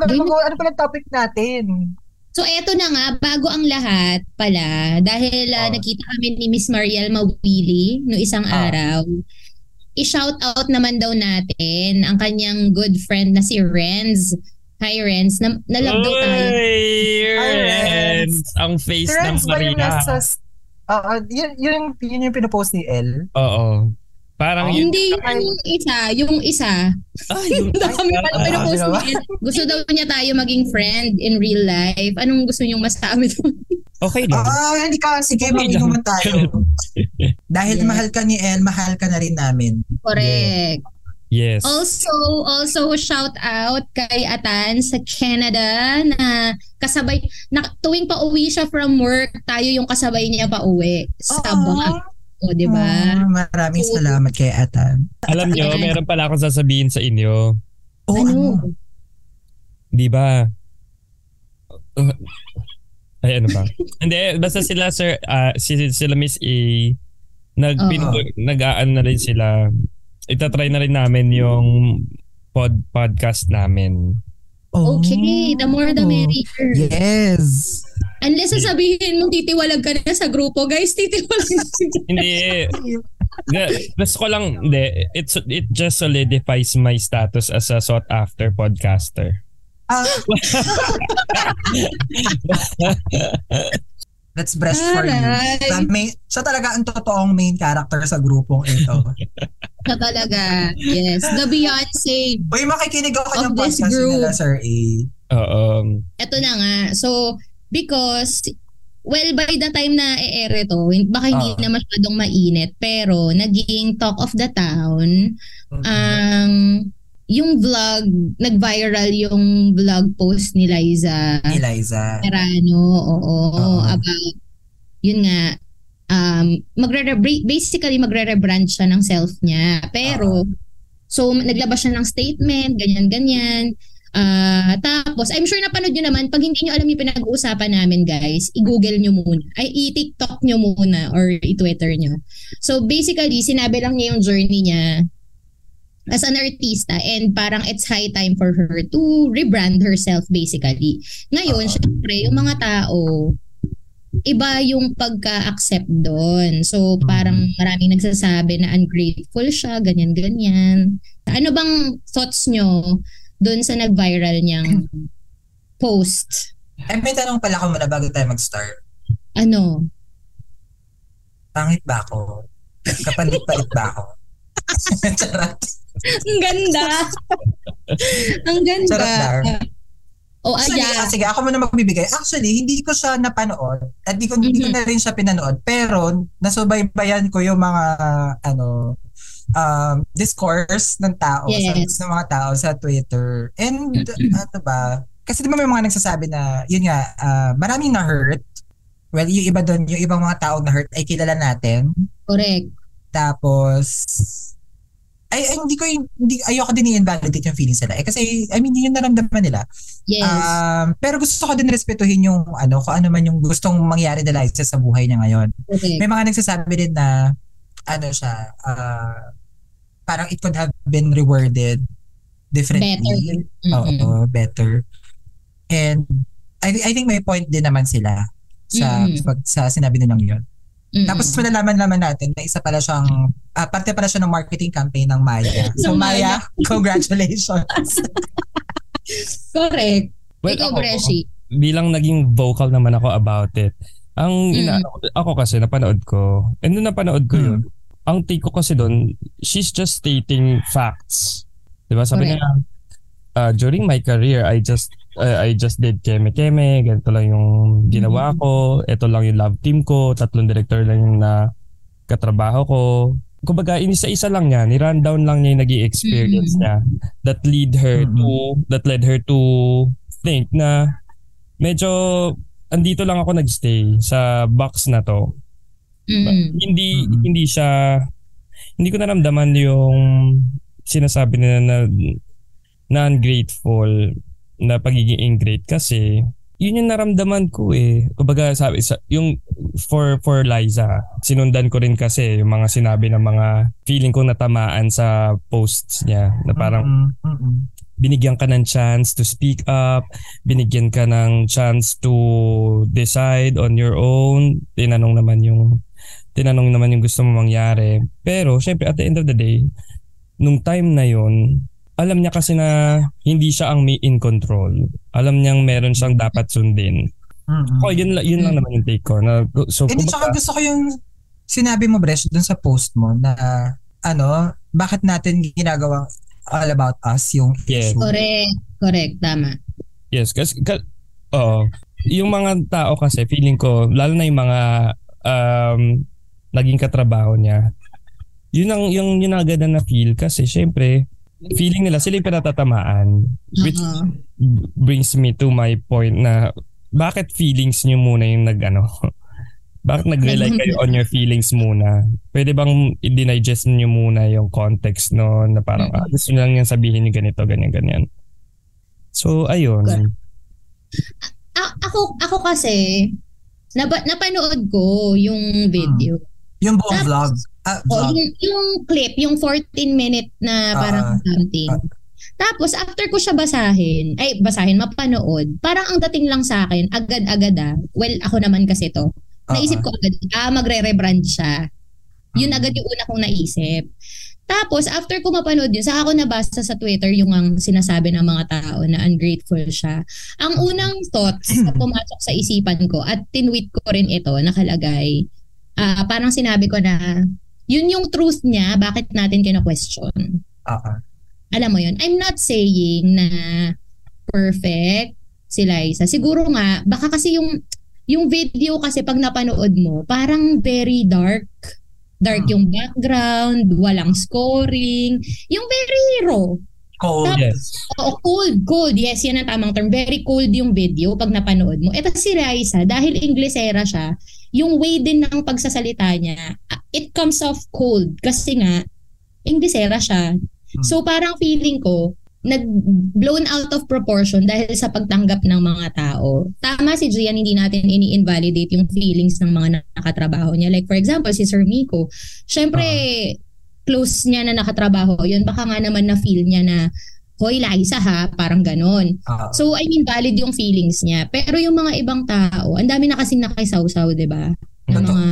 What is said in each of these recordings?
Ganun. Mag- ano pala topic natin? So eto na nga, bago ang lahat pala, dahil ah, Oh. nakita kami ni Miss Mariel Mawili no isang Ah. araw, i-shout out naman daw natin ang kanyang good friend na si Renz. Hi Renz, na, daw tayo. Hi, Renz! Ang face ng Trends ba yung Marina. nasa... Oo, yun, yun, yun yung pinopost ni Elle. Oo. Parang Oh. yun. Hindi yun yung isa, yung isa. Ah, yung Dami pala ah, pinopost ah, ni El. Gusto daw niya tayo maging friend in real life. Anong gusto niyong masabi doon? Okay lang. Ah, hindi ka. Sige, Okay mag-inuman tayo. Dahil Yes. mahal ka ni Elle, mahal ka na rin namin. Correct. Yes. Also, also shout out kay Atan sa Canada na kasabay, na, tuwing pa-uwi siya from work, tayo yung kasabay niya pa-uwi sa bus. O, di ba? Ah, maraming salamat kay Atan. Alam nyo, meron pala akong sasabihin sa inyo. Oh, ano? ano? Di ba? Uh, ay, ano ba? Hindi, basta sila, sir, ah, si, sila Miss A, nag, pinu- nag-aan na rin sila. Itatry na rin namin yung pod, podcast namin. Oh. Okay, the more the merrier. Yes. Unless sasabihin mo titiwalag ka na sa grupo, guys, titiwalag na Hindi, gusto ko lang, hindi, it's, it just solidifies my status as a sought after podcaster. Ah. Let's breast for you. Sa main, siya talaga ang totoong main character sa grupong ito. Siya talaga. Yes. The Beyonce. Uy, makikinig ako Of ng this podcast group. nila, Sir A. Oo. Ito na nga. So, because, well, by the time na e-air ito, baka hindi Ah. na masyadong mainit, pero naging talk of the town Mm-hmm. ang yung vlog, nag-viral yung vlog post ni Liza Ni Liza. Perano, oo, Oo. about, yun nga, um, magre basically magre-rebrand siya ng self niya. Pero, so naglabas siya ng statement, ganyan-ganyan. Ah, tapos, I'm sure napanood nyo naman, pag hindi nyo alam yung pinag-uusapan namin, guys, i-google nyo muna. Ay, i-tiktok nyo muna or i-twitter nyo. So, basically, sinabi lang niya yung journey niya as an artista and parang it's high time for her to rebrand herself basically. Ngayon, Oo. syempre, yung mga tao, iba yung pagka-accept doon. So, parang maraming nagsasabi na ungrateful siya, ganyan-ganyan. Ano bang thoughts nyo doon sa nag-viral niyang post? Eh, may tanong pala ako muna bago tayo mag-start. Ano? Pangit ba ako? Kapalit-palit ba ako? Charot. Ang ganda! Ang ganda! Charot lang. O, Actually, ah, sige, ako muna magbibigay. Actually, hindi ko siya napanood at hindi ko, hindi ko na rin siya pinanood. Pero, nasubaybayan ko yung mga, ano, um, discourse ng tao, Yes. sa, ng mga tao sa Twitter. And, ano ba, kasi di ba may mga nagsasabi na, yun nga, ah, maraming na-hurt. Well, yung iba doon, yung ibang mga tao na-hurt ay kilala natin. Correct. Tapos, ay, ay hindi ko yung, hindi, ayoko din i-invalidate yung feelings nila. Eh, kasi, I mean, yun yung naramdaman nila. Yes. Um, pero gusto ko din respetuhin yung ano, kung ano man yung gustong mangyari nila sa buhay niya ngayon. correct. May mga nagsasabi din na ano siya, ah, parang it could have been rewarded differently. Better. Mm-mm. Oo, better. And I, I think may point din naman sila sa Mm-mm. pag sa sinabi nilang yun. Mm-mm. Tapos malalaman naman natin na isa pala siyang ah, parte pala siya ng marketing campaign ng Maya. So Maya, congratulations. Correct. Well, Ikaw, ako- Breshi. bilang naging vocal naman ako about it. Ang Mm. inaano ko- ako kasi napanood ko. And nung napanood ko Mm. yun, ang take ko kasi doon, she's just stating facts. 'Di ba? Sabi Correct. niya, uh, during my career, I just uh, I just did keme-keme, ganito lang yung ginawa Mm. ko, ito lang yung love team ko, tatlong director lang yung na katrabaho ko. Kumbaga, inisa-isa lang niya, ni-run down lang niya yung nag experience Mm. niya that lead her Mm. to that led her to think na medyo andito lang ako nagstay sa box na to. Mm. Hindi Mm. hindi siya hindi ko naramdaman yung sinasabi nila na ungrateful na pagiging ingrate kasi yun yung naramdaman ko eh. Kumbaga sabi sa yung for for Liza, sinundan ko rin kasi yung mga sinabi ng mga feeling ko natamaan sa posts niya na parang Mm, mm, mm. binigyan ka ng chance to speak up, binigyan ka ng chance to decide on your own, tinanong naman yung tinanong naman yung gusto mo mangyari. Pero syempre at the end of the day, nung time na yon alam niya kasi na hindi siya ang may in control. Alam niyang meron siyang dapat sundin. Mm-mm. Oh, yun, yun lang naman yung take ko. Na, so, Hindi, tsaka gusto ko yung sinabi mo, Bresh, dun sa post mo na ano, bakit natin ginagawang all about us yung Yeah. issue. Correct. Correct. Tama. Yes, kasi ka, oo. Yung mga tao kasi feeling ko lalo na yung mga um naging katrabaho niya. Yun ang yung yun ang agad na feel kasi syempre feeling nila sila yung pinatatamaan which Oo. brings me to my point na bakit feelings niyo muna yung nag ano bakit nag-rely kayo on your feelings muna? Pwede bang i-digest niyo muna yung context no na parang ah, gusto niyo lang yung sabihin yung ganito, ganyan, ganyan. So, ayun. A- ako ako kasi naba- napanood ko yung video. Yung buong Tapos- vlog. Ah, O, vlog. yung, yung clip, yung 14 minute na parang Ah, something. Tapos after ko siya basahin, ay basahin, mapanood, parang ang dating lang sa akin, agad-agad ah. Well, ako naman kasi to. Naisip ko agad, ah, magre-rebrand siya. Yun agad yung una kong naisip. Tapos, after ko mapanood yun, saka ako nabasa sa Twitter yung ang sinasabi ng mga tao na ungrateful siya. Ang unang thoughts na pumasok sa isipan ko at tinweet ko rin ito, nakalagay, ah parang sinabi ko na, yun yung truth niya, bakit natin kina-question. Oo. Alam mo yun, I'm not saying na perfect si Liza. Siguro nga, baka kasi yung yung video kasi pag napanood mo, parang very dark. Dark Hmm. yung background, walang scoring. Yung very raw. Cold. Tap- Yes. Oo, cold, cold. Yes, yan ang tamang term. Very cold yung video pag napanood mo. Ito si Liza, dahil Inglesera siya, yung way din ng pagsasalita niya, ah, it comes off cold. Kasi nga, Inglesera siya. So parang feeling ko, nag-blown out of proportion dahil sa pagtanggap ng mga tao. Tama si Gian, hindi natin ini-invalidate yung feelings ng mga nakatrabaho niya. Like for example, si Sir Miko, syempre, close niya na nakatrabaho yun. Baka nga naman na-feel niya na, Hoy, Liza ha, parang ganon. Oo. So, I mean, valid yung feelings niya. Pero yung mga ibang tao, ang dami na kasing nakisawsaw, di ba? Ng mga,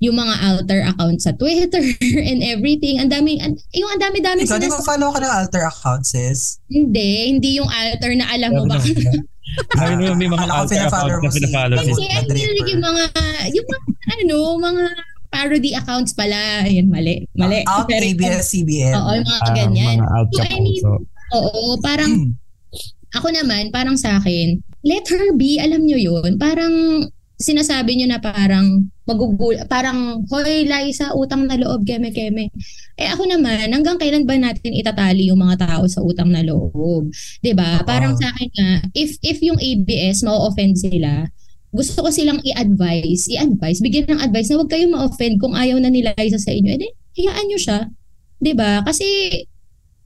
yung mga alter accounts sa Twitter and everything. Ang dami, an, yung ang dami-dami Ikaw, di sinas- ba follow ka ng alter accounts, sis? Hindi, hindi yung alter na alam mo ba? Sabi naman may mga alter mo na pinafollow Kasi- si Kasi I feel like yung mga, yung mga, ano, mga parody accounts pala. Ayun, mali. Mali. Out Pero- ABS-CBN. Oo, yung mga Ah, ganyan. mga out So, I mean, so, Oo, parang Hmm. ako naman, parang sa akin, let her be, alam nyo yun. Parang sinasabi nyo na parang magugul, parang, hoy, Liza, utang na loob, keme-keme. Eh ako naman, hanggang kailan ba natin itatali yung mga tao sa utang na loob? 'Di ba Oo. Parang sa akin nga, if, if yung ABS, ma-offend sila, gusto ko silang i-advise, i-advise, bigyan ng advice na huwag kayong ma-offend kung ayaw na nila Liza sa inyo. Eh, di, hayaan nyo siya. 'Di ba Kasi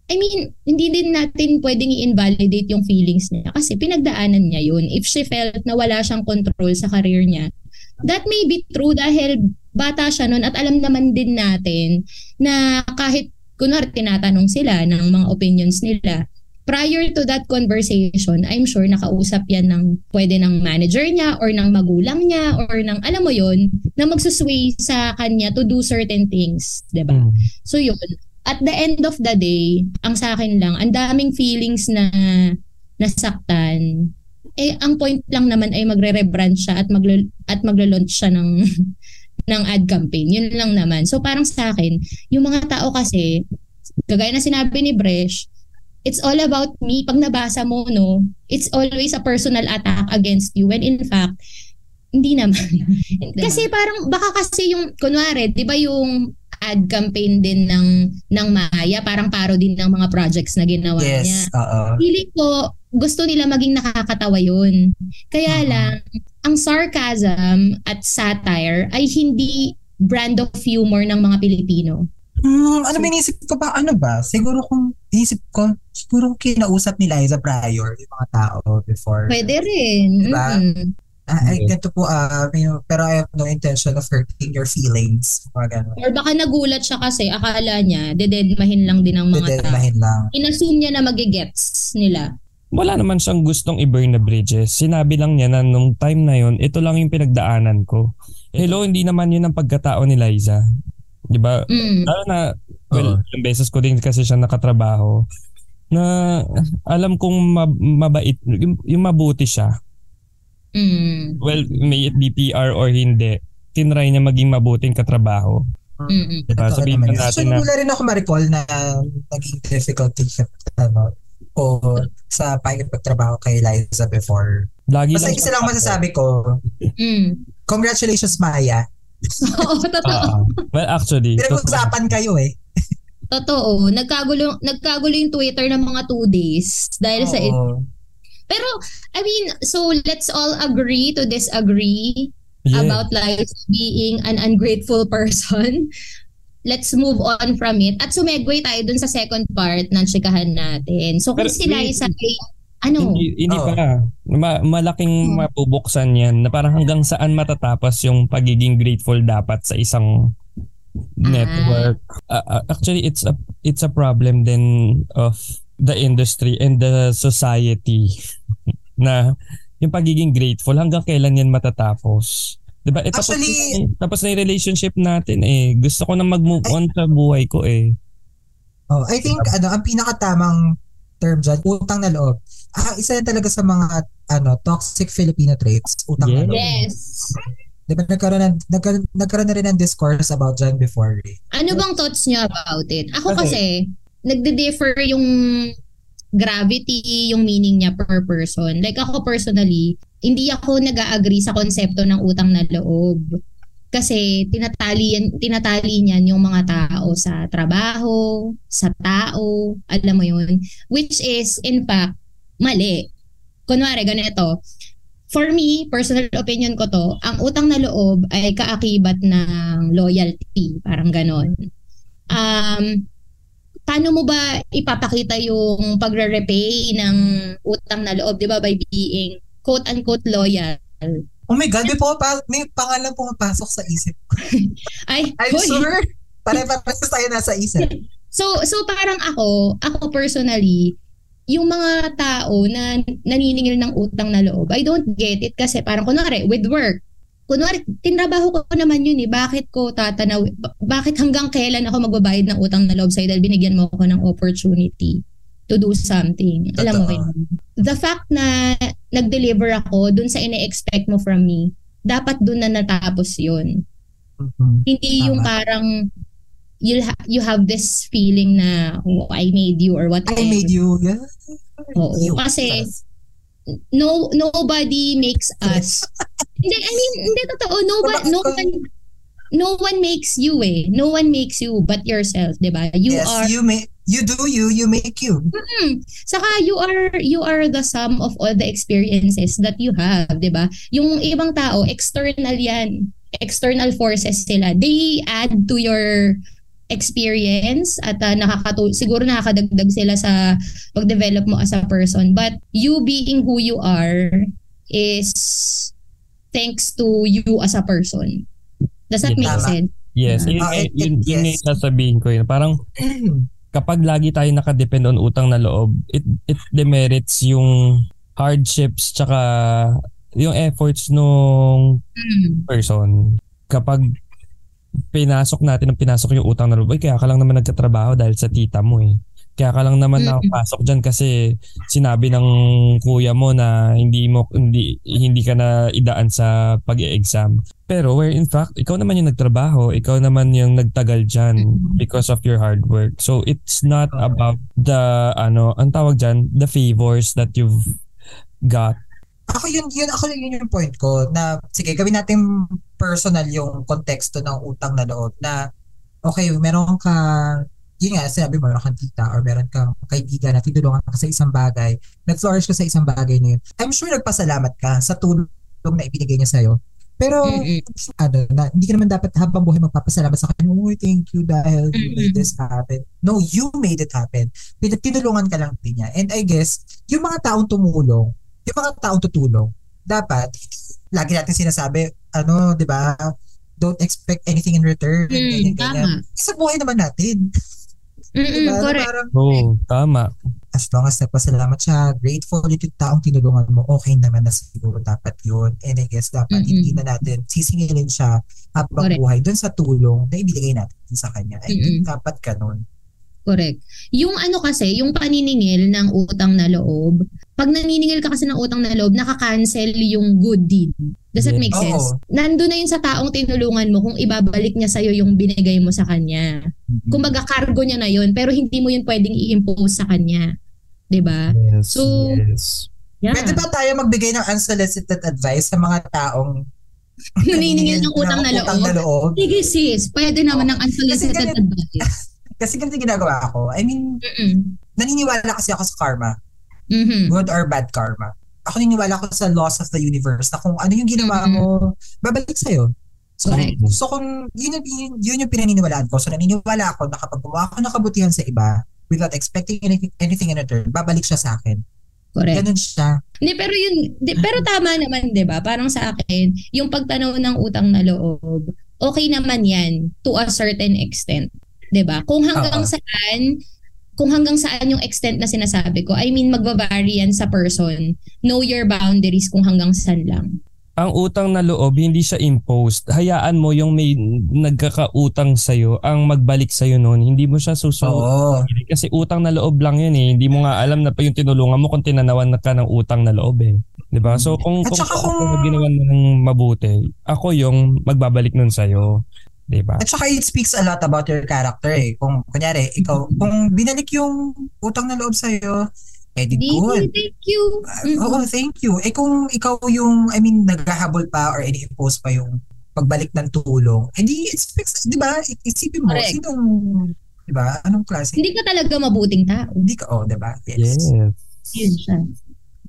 I mean, hindi din natin pwedeng i-invalidate yung feelings niya kasi pinagdaanan niya yun. If she felt na wala siyang control sa career niya, that may be true dahil bata siya nun at alam naman din natin na kahit kunwari tinatanong sila ng mga opinions nila, prior to that conversation, I'm sure nakausap yan ng pwede ng manager niya or ng magulang niya or ng alam mo yon na magsusway sa kanya to do certain things, 'di ba? mm. So yun, at the end of the day, ang sa akin lang, ang daming feelings na nasaktan. Eh, ang point lang naman ay magre-rebrand siya at, maglo- at maglo-launch siya ng, ng ad campaign. Yun lang naman. So parang sa akin, yung mga tao kasi, kagaya na sinabi ni Bresh, it's all about me. Pag nabasa mo, no, it's always a personal attack against you. When in fact, hindi naman. kasi parang, baka kasi yung, kunwari, di ba yung ad campaign din ng ng Maya, parang paro din ng mga projects na ginawa niya. Yes, oo. Feeling ko, gusto nila maging nakakatawa yun. Kaya Mhm. lang, ang sarcasm at satire ay hindi brand of humor ng mga Pilipino. Hmm, ano may inisip ko ba? Ano ba? Siguro kung inisip ko, siguro kinausap ni Liza prior yung mga tao before. Pwede rin. Diba? Mm. Ah, ay, Okay. ganito po, ah, you know, pero I have no intention of hurting your feelings. Mga. Or baka nagulat siya kasi akala niya dededmahin lang din ng mga tao. Dededmahin lang. Inassume niya na magigets nila. Wala naman siyang gustong i-burn na bridges. Sinabi lang niya na nung time na yon, ito lang yung pinagdaanan ko. Hello, hindi naman yun ang pagkatao ni Liza. Di ba? Mm. Lalo na, well, ilang beses ko din kasi siya nakatrabaho na alam kong mab- mabait, yung, yung mabuti siya. Mm. Well, may it be PR or hindi, tinry niya maging mabuting katrabaho. Mm. Diba? Totoo Sabihin naman natin Actually, na, wala rin ako ma-recall na naging difficulty siya ano, o sa pakikipagtrabaho kay Liza before. lagi Basta lang isa lang masasabi ko, Mm. congratulations Maya. Oo, totoo. Ah, well, actually. Pinag-usapan kayo eh. Totoo. Nagkagulo, nagkagulo yung Twitter ng mga two days dahil sa Oo. Pero, I mean, so let's all agree to disagree Yeah. about Liza being an ungrateful person. Let's move on from it. At sumegway tayo dun sa second part ng chikahan natin. So kung Pero si wait. Liza ay, ano? Hindi, hindi Oo. pa. Ma- malaking Hmm. mabubuksan yan na parang hanggang saan matatapos yung pagiging grateful dapat sa isang network. Ah, ah, actually, it's a it's a problem then of the industry and the society na yung pagiging grateful hanggang kailan yan matatapos. 'Di ba? Eh, tapos, Actually- na- tapos na yung relationship natin eh. Gusto ko na mag-move on sa buhay ko eh. Oh, I think ano ang pinakatamang term dyan, utang na loob. Ah, isa yan talaga sa mga ano toxic Filipino traits, utang na Yes. loob. Yes. Di ba nagkaroon, ng, nagkaroon, nagkaroon na rin ng discourse about dyan before eh. Ano bang thoughts niyo about it? Ako Okay. kasi, nagde-differ yung gravity, yung meaning niya per person. Like ako personally, hindi ako nag-agree sa konsepto ng utang na loob. Kasi tinatali, yan, tinatali niyan yung mga tao sa trabaho, sa tao, alam mo yun. Which is, in fact, mali. Kunwari, ganito. For me, personal opinion ko to, ang utang na loob ay kaakibat ng loyalty. Parang ganon. Um, paano mo ba ipapakita yung pagre-repay ng utang na loob, di ba, by being quote-unquote loyal? Oh my God, may, pumapa- may pangalan pumapasok sa isip. Ay, I'm hoy! sure. Pare-pares tayo nasa isip. So, so parang ako, ako personally, yung mga tao na naniningil ng utang na loob, I don't get it kasi parang kunwari, with work, kunwari, tinrabaho ko naman yun eh, bakit ko tatanaw, ba- bakit hanggang kailan ako magbabayad ng utang na loob sa'yo dahil binigyan mo ako ng opportunity to do something. Alam mo Totoo. yun. The fact na nag-deliver ako dun sa ine-expect mo from me, dapat dun na natapos yun. Mhm. Hindi yung Tama. parang you ha- you have this feeling na oh, I made you or whatever. I made you. Yeah. Oo. You. Kasi no nobody makes us. hindi I mean hindi totoo no Bakit one no one makes you eh. No one makes you but yourself, 'di ba? You yes, are you make you do you, you make you. Hmm. Saka you are you are the sum of all the experiences that you have, 'di ba? Yung ibang tao external 'yan. External forces sila. They add to your experience at uh, nakakatu siguro nakakadagdag sila sa pag-develop mo as a person. But you being who you are is thanks to you as a person. Does that Yeah. make Tama. sense? Yes, yun, it- it- yun, yun yes. yung sasabihin ko yun. Parang kapag lagi tayo nakadepend on utang na loob, it it demerits yung hardships tsaka yung efforts nung Mm. person. Kapag pinasok natin ng pinasok yung utang na loob, ay kaya ka lang naman nagtatrabaho dahil sa tita mo eh. Kaya ka lang naman Mm. nakapasok dyan kasi sinabi ng kuya mo na hindi mo hindi hindi ka na idaan sa pag-exam. Pero where in fact, ikaw naman yung nagtrabaho, ikaw naman yung nagtagal dyan Mhm. because of your hard work. So it's not Okay. about the ano, ang tawag dyan, the favors that you've got. Ako yun, yun, ako yun yung point ko na sige, gawin natin personal yung konteksto ng utang na loob na okay, meron ka yun nga, sinabi mo, meron kang tita or meron kang kaibigan na tinulungan ka sa isang bagay, nag-flourish ka sa isang bagay na yun. I'm sure nagpasalamat ka sa tulong na ibinigay niya sa'yo. Pero, Mm-mm. ano, na, hindi ka naman dapat habang buhay magpapasalamat sa kanya, oh, thank you dahil you made this happen. No, you made it happen. Tinulungan ka lang din niya. And I guess, yung mga taong tumulong, yung mga taong tutulong, dapat lagi natin sinasabi, ano, di ba, don't expect anything in return. Mm, ganyan, ganyan. Sa buhay naman natin. Mm-mm, Diba? Correct. Parang, Oo, tama. as long as nagpasalamat siya, grateful yung taong tinulungan mo, okay naman na siguro dapat yun. And I guess dapat Mm-mm. hindi na natin sisingilin siya habang Correct. buhay dun sa tulong na ibigay natin sa kanya. I think Mm-mm. dapat ganun. Correct. Yung ano kasi, yung paniningil ng utang na loob, pag naniningil ka kasi ng utang na loob, nakakancel yung good deed. Does that make sense? Nandun na yun sa taong tinulungan mo kung ibabalik niya sa'yo yung binigay mo sa kanya. Mm-hmm. Kumbaga cargo niya na yun, pero hindi mo yun pwedeng i-impose sa kanya. 'Di ba? Yes, So- yes. Yeah. Pwede ba tayo magbigay ng unsolicited advice sa mga taong Naniningil ng utang na utang na loob. loob? Sige sis, pwede naman ng unsolicited Kasi ganun- advice. Kasi ganito ginagawa ko. I mean, Mm-mm. naniniwala kasi ako sa karma. Mhm. Good or bad karma. Ako naniniwala ko sa laws of the universe na kung ano yung ginawa mo, babalik sa'yo. So, Correct. so kung yun, yun, yun yung pinaniniwalaan ko. So naniniwala ako na kapag gumawa ako ng kabutihan sa iba without expecting anything, anything in return, babalik siya sa akin. Correct. Ganun siya. Hindi, pero yun, di, pero tama naman, di ba? Parang sa akin, yung pagtanaw ng utang na loob, okay naman yan to a certain extent. Di ba? Kung hanggang Oo. saan, kung hanggang saan yung extent na sinasabi ko, I mean, magbavari yan sa person. Know your boundaries kung hanggang saan lang. Ang utang na loob, hindi siya imposed. Hayaan mo yung may nagkakautang sa'yo ang magbalik sa'yo noon. Hindi mo siya susunod. Oo. Kasi utang na loob lang yun eh. Hindi mo nga alam na pa yung tinulungan mo kung tinanawan na ka ng utang na loob eh. 'Di ba? So kung At kung, ako kung- ginawan mo ng mabuti, ako yung magbabalik nun sa'yo. 'Di ba? At saka it speaks a lot about your character eh. Kung kunyari, ikaw, kung binalik yung utang na loob sa'yo, eh di good. thank you. Uh. Oo, thank you. Eh kung ikaw yung, I mean, naghahabol pa or ini-impose pa yung pagbalik ng tulong, eh di, expect, di ba? Isipin mo, Correct. sinong, di ba? Anong klase? Hindi ka talaga mabuting tao. Hindi ka, oh, di ba? Yes. Yun siya.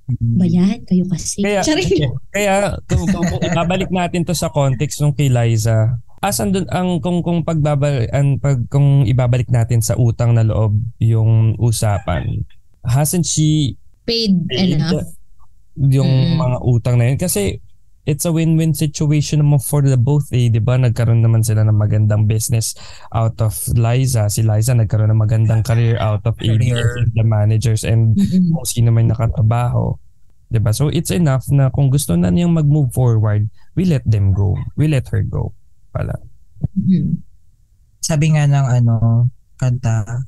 Mhm. Ba yan? Kayo kasi. Kaya, Charing. kaya kung, kung, kung ibabalik natin to sa context ng kay Liza, asan dun ang kung kung pagbabalik ang pag kung ibabalik natin sa utang na loob yung usapan. Hasn't she Paid enough. yung Mm. mga utang na yun kasi it's a win-win situation naman for the both eh, 'di ba? Nagkaroon naman sila ng magandang business out of Liza. Si Liza nagkaroon ng magandang career out of Career. ABS and the managers and kung sino man nakatrabaho. 'Di ba? So it's enough na kung gusto na niyang mag-move forward, we let them go. We let her go. Pala. Mhm. Sabi nga ng ano, kanta,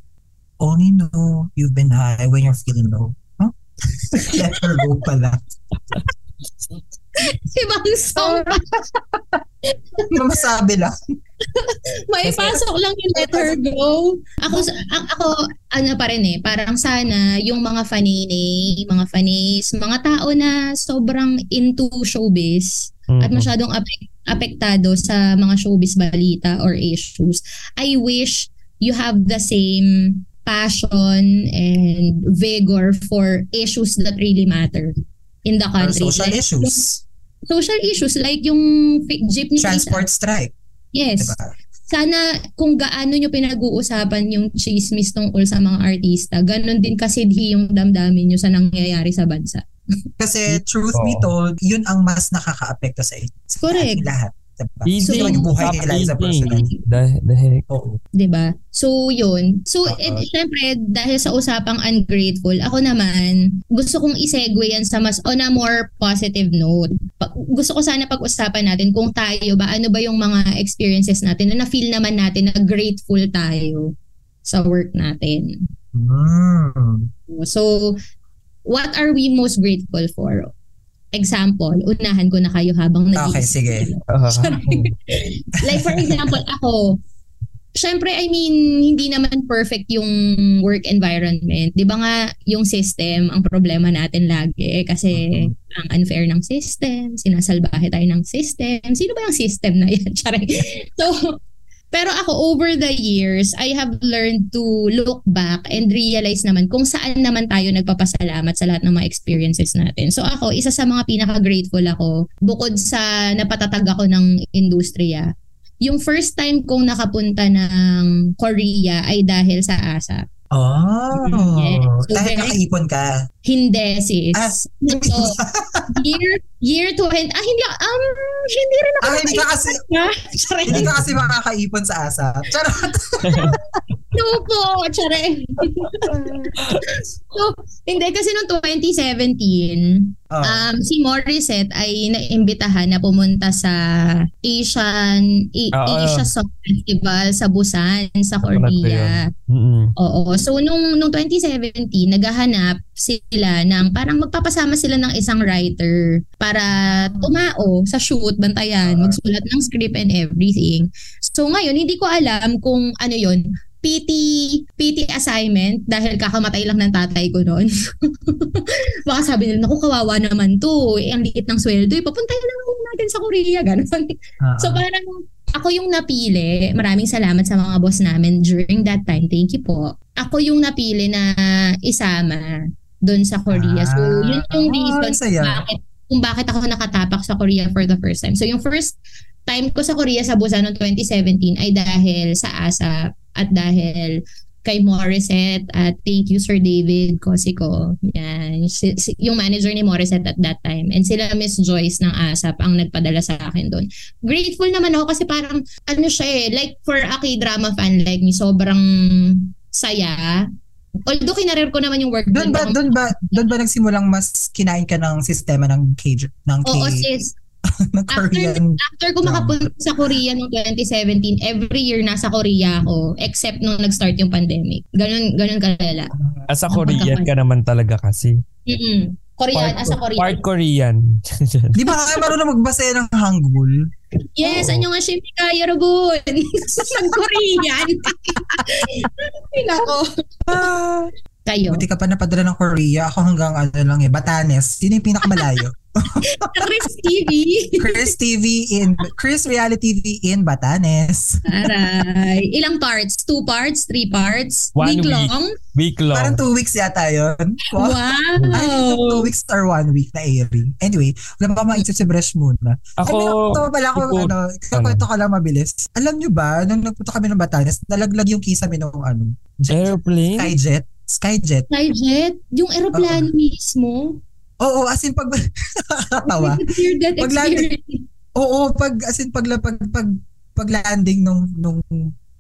only know you've been high when you're feeling low. Huh? Let her go pala. Ibang song. Masabi lang. May pasok lang yung let her go. Ako, ako, ano pa rin eh, parang sana yung mga fanini, mga fanis, mga tao na sobrang into showbiz at Mhm. masyadong apek- apektado sa mga showbiz balita or issues, I wish you have the same passion and vigor for issues that really matter in the Or country. social Like, issues. Social issues like yung jeepney Transport strike. Yes. Diba? Sana kung gaano nyo pinag-uusapan yung chismis tungkol sa mga artista, ganun din kasidhi yung damdamin nyo sa nangyayari sa bansa. Kasi truth be Oo. told, yun ang mas nakaka-apekto sa, sa Correct. lahat. Diba? Easy. So, yun yung buhay ni Stop Eliza eating. personally. The, the heck? Oo. 'di ba? So 'yun. So Oo. eh, syempre dahil sa usapang ungrateful, ako naman gusto kong isegue yan sa mas on a more positive note. Pa- gusto ko sana pag-usapan natin kung tayo ba ano ba yung mga experiences natin na na-feel naman natin na grateful tayo sa work natin. Mm. So what are we most grateful for? Example, unahan ko na kayo habang nag Okay, sige. Ah, like for example, ako, syempre, I mean, hindi naman perfect yung work environment. Di ba nga, yung system, ang problema natin lagi kasi ang unfair ng system, sinasalbahe tayo ng system. Sino ba yung system na yan? So, pero ako, over the years, I have learned to look back and realize naman kung saan naman tayo nagpapasalamat sa lahat ng mga experiences natin. So ako, isa sa mga pinaka-grateful ako, bukod sa napatatag ako ng industriya, yung first time kong nakapunta ng Korea ay dahil sa ASA. Oh. Yeah. So, Dahil nakaipon ka. Hindi, sis. Ah, So, year, year 20, ah, hindi, um, hindi rin ako Ah, hindi ka kasi, hindi ka kasi makakaipon sa ASAP. Charot. No po, charay. so, hindi kasi noong 2017, Oh. um, si Morissette ay naimbitahan na pumunta sa Asian A- Ah, ah. Asia Song Festival sa Busan, sa Korea. Oo. So, nung, nung 2017, naghahanap sila ng parang magpapasama sila ng isang writer para tumao sa shoot, bantayan, Ah. magsulat ng script and everything. So, ngayon, hindi ko alam kung ano yon PT PT assignment dahil kakamatay lang ng tatay ko noon. Baka sabi nila, naku, kawawa naman to. Eh, ang liit ng sweldo. Eh, papuntahin lang natin sa Korea. Ganun. Ah, So parang ako yung napili. Maraming salamat sa mga boss namin during that time. Thank you po. Ako yung napili na isama doon sa Korea. So Ah. yun yung Ah, reason saya. kung bakit, kung bakit ako nakatapak sa Korea for the first time. So yung first time ko sa Korea sa Busan noong 2017 ay dahil sa ASAP at dahil kay Morissette at thank you Sir David Cosico. Yan. Si, si- yung manager ni Morissette at that time. And sila Miss Joyce ng ASAP ang nagpadala sa akin doon. Grateful naman ako kasi parang ano siya eh, like for a K-drama fan like me, sobrang saya. Although kinarir ko naman yung work Doon ba, doon. ba, doon ba nagsimulang mas kinain ka ng sistema ng K, ng K, Oo sis. ng Korean? After ko makapunta sa Korea noong 2017, every year nasa Korea ako except nung nag-start yung pandemic. Ganun, ganun kalala. As a Korean ka naman talaga kasi. Mm-mm. Korean, as a Korean. Part Korean. Di ba kayo marunong magbasa ng Hangul? Yes, Oo. anyo nga siya kaya ragon. Nag-Korean. Ay, nako. Ah, Kayo. buti ka pa napadala ng Korea. Ako hanggang ano lang eh, Batanes. Yun yung pinakamalayo. Chris TV. Chris TV in, Chris Reality TV in Batanes. Aray. Ilang parts? Two parts? Three parts? One week, week. long? Week long. Parang two weeks yata yun. Wow. Ay, two weeks or one week na airing. Anyway, wala pa maisip si Bresh muna. Ako, Ay, ito pala ako, siguro- ano, kakwento ko lang mabilis. Alam nyo ba, nung nagpunta kami ng Batanes, nalaglag yung kisame nung ano, jet, airplane? Skyjet. Skyjet. Skyjet? Yung aeroplano mismo? Oo, as in pag that Pag landing-. Oo, pag as in pag pag pag, pag landing nung nung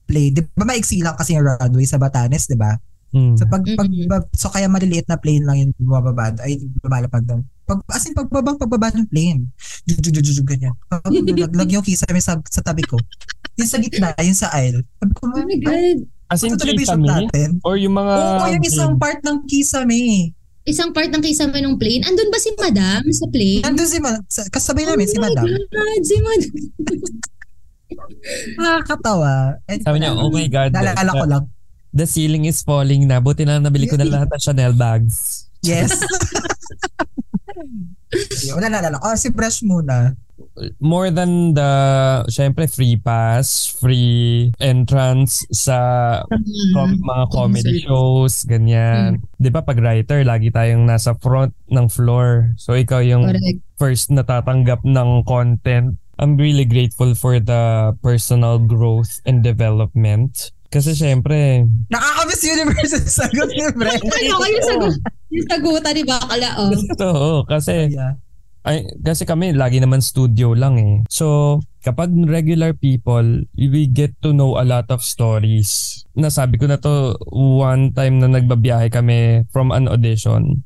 plane, 'di ba maiksi lang kasi yung runway sa Batanes, 'di ba? Mm. So pag, pag Mhm. ba- so kaya maliliit na plane lang yung bumababa ay lumalapag doon. Pag as in pagbabang pagbaba ng plane. Jug ganyan. Laglag yung kisame sa sa tabi ko. Yung sa gitna, yung sa aisle. Sabi ko, Oh my God. As in, Ito television natin. Or yung mga... Oo, yung isang part ng kisame. Isang part ng kisame ng plane. Andun ba si Madam sa plane? Nandun si Ma- sa- kasabay namin si Oh my Madam. God, si Madam. Nakakatawa. And, Sabi niya, oh my God. Naalala ko the, lang. the ceiling is falling na. Buti na nabili ko na lahat ng Chanel bags. Yes. Yun, naalala ko. Oh, si Bresh muna. More than the, syempre, free pass, free entrance sa com- mga comedy shows, ganyan. 'Di ba pag writer, lagi tayong nasa front ng floor. So ikaw yung Correct. first natatanggap ng content. I'm really grateful for the personal growth and development. Kasi syempre, Nakaka-Miss Universe ang sagot ni Bresh. Ano kayo sagot? Yung sagutan ni Bakala, oh. totoo. Kasi, Yeah. Ay, kasi kami lagi naman studio lang eh. So, kapag regular people, we get to know a lot of stories. Nasabi ko na to one time na nagbabiyahe kami from an audition.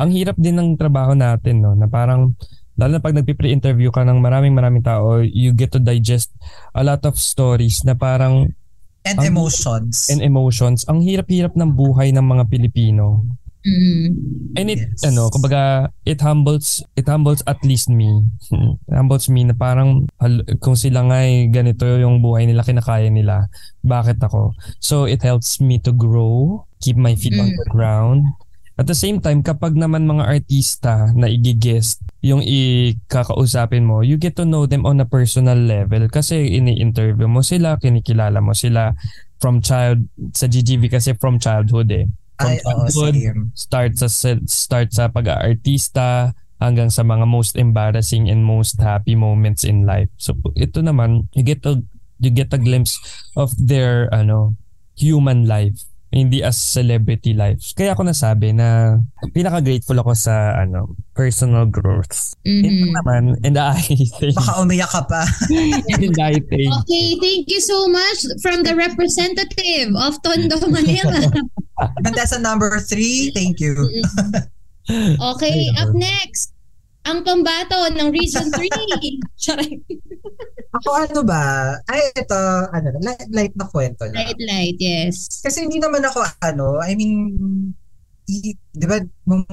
Ang hirap din ng trabaho natin, no? Na parang, lalo na pag nagpipre-interview ka ng maraming maraming tao, you get to digest a lot of stories na parang And Ang- emotions. and emotions. Ang hirap-hirap ng buhay ng mga Pilipino. Mm. And it, Yes. ano, kumbaga, it humbles, it humbles at least me. It humbles me na parang, hal- kung sila nga ay ganito yung buhay nila, kinakaya nila, bakit ako? So, it helps me to grow, keep my feet on Mm. the ground. At the same time, kapag naman mga artista na igigest yung ikakausapin mo, you get to know them on a personal level kasi ini-interview mo sila, kinikilala mo sila from child, sa GGV kasi from childhood eh. Ay, oo, same. start sa start sa pag-aartista hanggang sa mga most embarrassing and most happy moments in life. So ito naman, you get to you get a glimpse of their ano human life hindi as celebrity life. Kaya ako nasabi na pinaka-grateful ako sa ano personal growth. Mhm. Ito naman, and I think, Baka umiyak ka pa. and I think, Okay, thank you so much from the representative of Tondo, Manila. Ganda sa number three. Thank you. Okay, Ayun. up next, ang pambato ng Region 3. Charay. Ako ano ba? Ay, ito, ano, light, light na kwento lang. Light, light, yes. Kasi hindi naman ako, ano, I mean, i- di ba, nung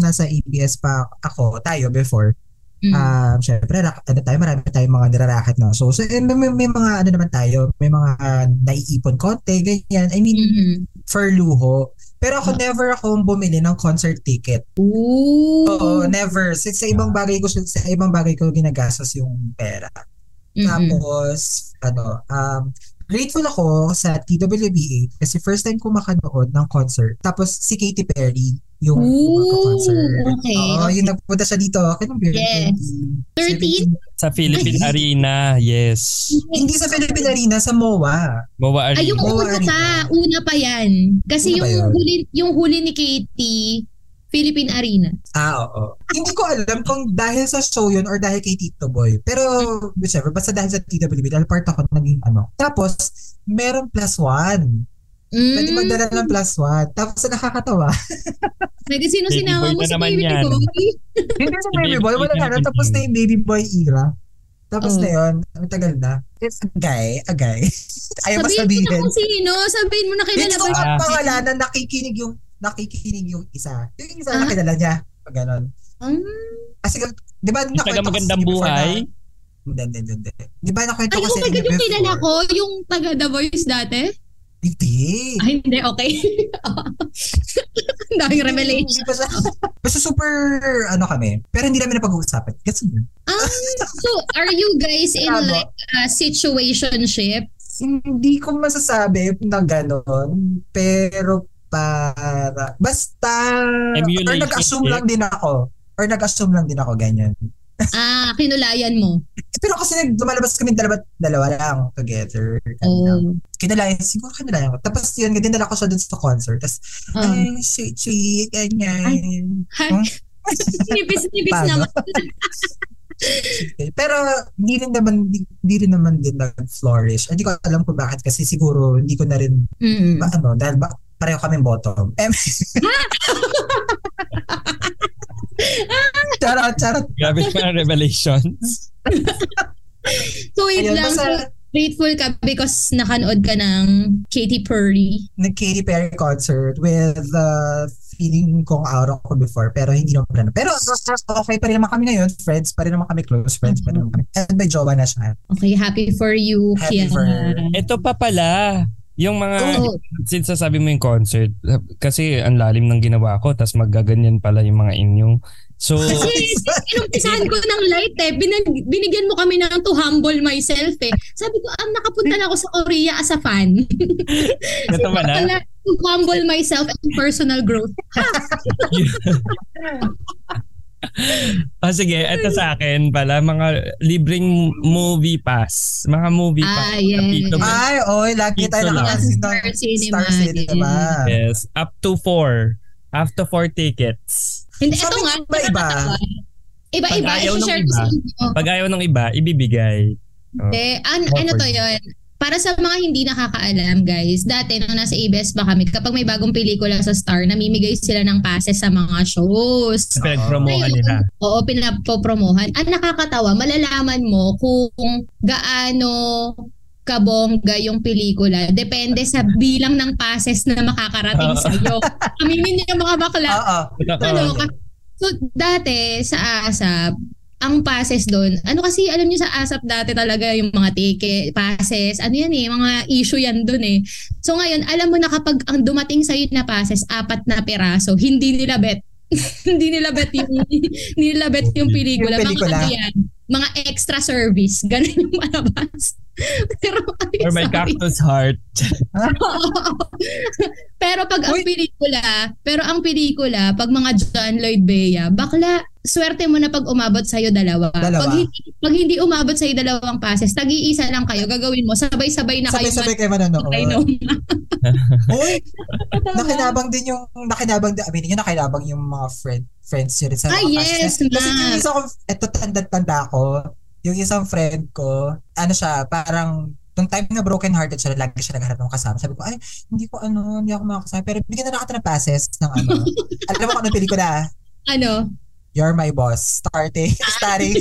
nasa ABS pa ako, tayo before, Mm. um, syempre, ano tayo, marami tayong mga niraraket na. So, so eh, may, may, may mga, ano naman tayo, may mga uh, naiipon konti, ganyan. I mean, Mhm. for luho. Pero ako, never akong bumili ng concert ticket. Ooh. Oo, never. Sa, sa ibang bagay ko, sa ibang bagay ko ginagastos yung pera. Mhm. Tapos, ano, um, grateful ako sa TWBA kasi first time ko makanood ng concert. Tapos si Katy Perry yung Ooh, concert. okay, Oo, okay. yung nagpunta siya dito. Kailan ba yun? Yes. 13? 17. sa Philippine Ay. Arena, yes. Hindi sa Philippine Arena, sa MOA. Mawa Ay, yung Arena. Oo, una Arena. pa. Una pa yan. Kasi Una yung yun? huli, yung huli ni Katie, Philippine Arena. Ah, oo. Hindi ko alam kung dahil sa show yun or dahil kay Tito Boy. Pero, whichever, basta dahil sa TWB, dahil part ako naging ano. Tapos, meron plus one. Mm. Pwede magdala ng plus one. Tapos, nakakatawa. Pwede sino Baby sinama boy mo naman baby yan. boy? Hindi sa Si baby boy, wala na. Tapos na yung baby boy era. Tapos Oh. na yun, ang tagal na. It's a guy, a guy. Ayaw ba Sabihin mo na sabihin? kung sino. Sabihin mo na kilala Hindi ko ba? nga Ah. pangalanan, nakikinig yung, nakikinig yung isa. Yung isa Ah. na kilala niya. Pag ganon. Um, Kasi, di ba, nakwento ko magandang before buhay. na- Hindi, hindi, hindi. Di ba nakwento ay, ko oh sa my inyo God, yung kilala before? ko, yung taga The Voice dati. Hindi. Ay, hindi, okay. Ang daming revelation. Siya. Basta super, ano kami. Pero hindi namin napag-uusapan. Kasi yun. Ah, so, are you guys in Bravo. like a situationship? Hindi ko masasabi na gano'n. Pero para, basta, or nag-assume lang din ako. Or nag-assume lang din ako ganyan. Ah, kinulayan mo. Pero kasi nag lumalabas kami dalawa, dalawa lang together. Oh. Kinalayan, siguro kinalayan ko. Tapos yun, dinala ko siya dun sa concert. Tapos, Oh. ay, sweet, sweet, ganyan. Hi. Hmm? Naman. Pero hindi rin naman hindi, hindi rin naman din nag-flourish. Hindi ko alam kung bakit kasi siguro hindi ko na rin Mm. ba, ano dahil ba pareho kaming bottom. Em, charot, charot. Grabe mga revelations. So wait Ayun, lang. basta grateful ka because nakanood ka ng Katy Perry. nag Katy Perry concert with uh, feeling kong aura ko before pero hindi naman pala. Pero okay pa rin naman kami ngayon. Friends pa rin naman kami. Close friends pa rin naman kami. And may jowa na siya. Okay, happy for you, Happy Kiana. for. Ito pa pala, yung mga, Oh, since sasabi mo yung concert, kasi ang lalim ng ginawa ko, tas magaganyan pala yung mga inyong. So, kasi inumpisahan ko ng light eh. Binag- binigyan mo kami ng to humble myself eh. Sabi ko, ah, nakapunta na ako sa Korea as a fan. ito pala, Pala, to humble myself and personal growth. oh, sige, ito sa akin pala, mga libreng movie pass. Mga movie pass. Ah, yes. Kapito- Ay, oy, lagi tayo nakakasin ng Star Cinema. Star Cinema. Yes, up to four. Up to four tickets. Hindi, ito nga. ko ba iba? Iba-iba. Pag ayaw ng iba. Pag ayaw ng iba, ibibigay. Oh. Eh, an- Offer. ano to yun? Para sa mga hindi nakakaalam, guys, dati nung nasa ABS pa kami, kapag may bagong pelikula sa Star, namimigay sila ng passes sa mga shows. Pinag-promohan nila. Oo, pinapopromohan. Ang nakakatawa, malalaman mo kung gaano kabongga yung pelikula. Depende sa bilang ng passes na makakarating Oo. sa iyo. Aminin niyo mga bakla. Oo. ano, ka- so dati sa ASAP, ang passes doon, ano kasi alam niyo sa ASAP dati talaga yung mga ticket, passes, ano yan eh, mga issue yan doon eh. So ngayon, alam mo na kapag ang dumating sa'yo na passes, apat na piraso, hindi nila bet. hindi nila bet yung hindi nila bet yung pelikula. Yung pelikula. Mga ano yan, mga extra service. Ganun yung malabas. Pero, ay, Or my sorry. cactus heart. pero pag ang Uy. pelikula, pero ang pelikula, pag mga John Lloyd Bea, bakla, swerte mo na pag umabot sa'yo dalawa. Dalawa. Pag hindi, pag hindi umabot sa'yo dalawang passes, tag-iisa lang kayo, gagawin mo, sabay-sabay na kayo. Sabay-sabay kayo manonood. I know. Uy, nakinabang din yung, nakinabang din, aminin nyo, nakinabang yung mga friend, friends nyo rin sa Ah, mga yes. Kasi yung isa ko, eto tanda-tanda ko, yung isang friend ko, ano siya, parang, nung time na broken hearted siya, lagi siya nagharap ng kasama. Sabi ko, ay, hindi ko ano, hindi ako makakasama. Pero bigyan na lang kita ng passes ng ano. Alam mo kung anong pelikula? Ano? You're my boss. Starting, starting,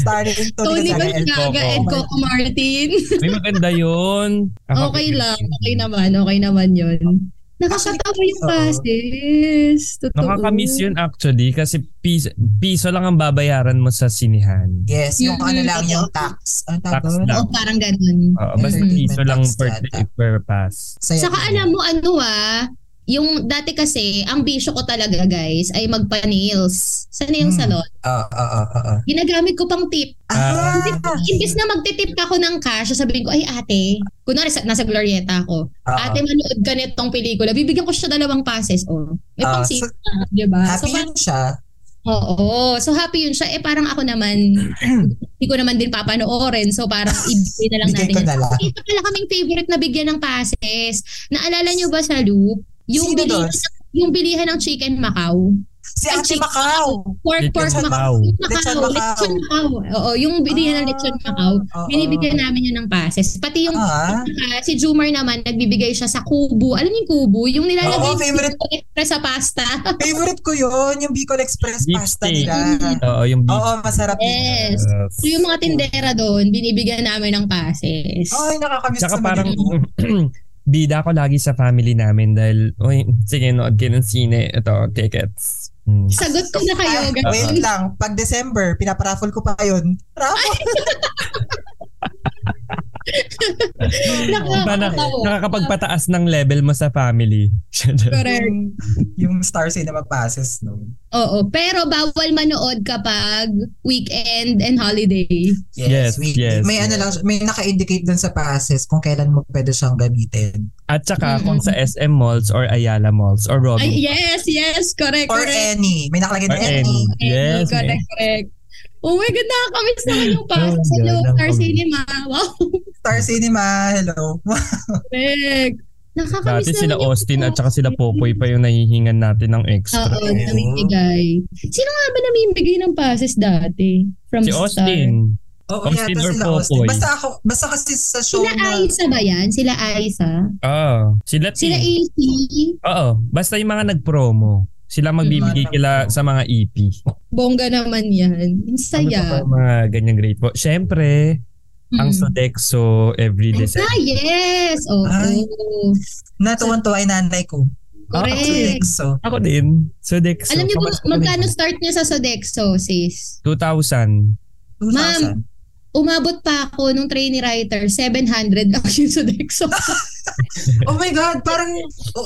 starting Tony Tony Gonzaga and Coco. and Coco Martin. May maganda yun. Ako, Okay lang. Okay naman. Okay naman yun. Nakakatawa yung passes. Totoo. Nakakamiss yun actually kasi piso, piso lang ang babayaran mo sa sinihan. Yes, yung Mm, ano lang, yung tax. Ano Tax lang. Oo, parang ganun. Oo, basta Mm. piso lang per, yata. per pass. Saya Saka alam mo ano ah, yung dati kasi, ang bisyo ko talaga guys ay magpa-nails sa nail Hmm. salon. Oo, oo, oo, oo. Ginagamit ko pang tip. Ah, Imbis na magtitip ako ng cash, sasabihin ko, ay ate, kunwari sa- nasa Glorieta ako, oo. ate manood ka nitong pelikula, bibigyan ko siya dalawang passes. Oh. May Ah, pang so- save na, di ba? Happy So, yun siya. Oo. So happy yun siya. Eh parang ako naman, hindi ko naman din papanoorin. So parang ibigay na lang Bigay natin. ko yan. na lang. Ito pala kaming favorite na bigyan ng passes. Naalala nyo ba sa loop? Yung Sino bilihan, yung bilihan ng chicken Macau. Si Ate Macau. Pork, pork Macau. Macau. Lechon Macau. Lechon Macau. Oo, yung bilihan ng lechon Macau. Oo. Binibigyan namin yun ng passes. Pati yung Ah, ah, si Jumar naman, nagbibigay siya sa kubo. Alam niyo yung kubo? Yung nilalagay Oo, favorite. sa express sa pasta. favorite ko yun, yung Bicol Express Beef pasta steak. nila. Oo, yung beef. Oo, masarap yun. Yes. So yung mga tindera doon, binibigyan namin ng passes. Ay, nakakamiss Tsaka sa parang. bida ko lagi sa family namin dahil, uy, sige, nood kayo ng sine. Ito, tickets. Hmm. Sagot ko na kayo, Ay, guys. wait lang, pag December, pinaparaffle ko pa yun. Raffle. Iba na, Nakakatawa. nakakapagpataas ng level mo sa family. Correct. yung, Star Cinema passes, no? Oo, pero bawal manood kapag weekend and holiday. Yes, we- yes, May ano yes. lang, may naka-indicate dun sa passes kung kailan mo pwede siyang gamitin. At saka Mm-mm. kung sa SM malls or Ayala malls or Robin. Ay, yes, yes, correct, Or correct. any. May nakalagay na any. any. Yes, correct, correct. Oh my God, nakakamiss naman yung Oh, passes sa loob Star. Cinema. Wow, Star Cinema, hello. correct. Nakakamiss Dati sila Austin at saka sila Popoy pa yung nahihingan natin ng extra. Oo, namimigay. Sino nga ba namimigay ng passes dati? From Si Star? Austin. Oo, Austin yata or sila Austin. Popoy? Basta ako, basta kasi sa show Sila na... Aiza ba yan? Sila Aiza? Ah, sila Sila team. AC? Oo, basta yung mga nag-promo. Sila magbibigay Yung kila sa mga EP. Bongga naman yan. Ang Ano saya. yung mga ganyang grade po? Siyempre, ang Mm. Sodexo every December. Ah, yes! Oo. Ay. Natuwan-tuwa ay nanay ko. Correct. So, Ako din. Sodexo. Alam niyo ba, magkano start niya sa Sodexo, sis? 2,000. 2,000. Umabot pa ako nung trainee writer, 700 lang yung Sodexo. Oh my God, parang...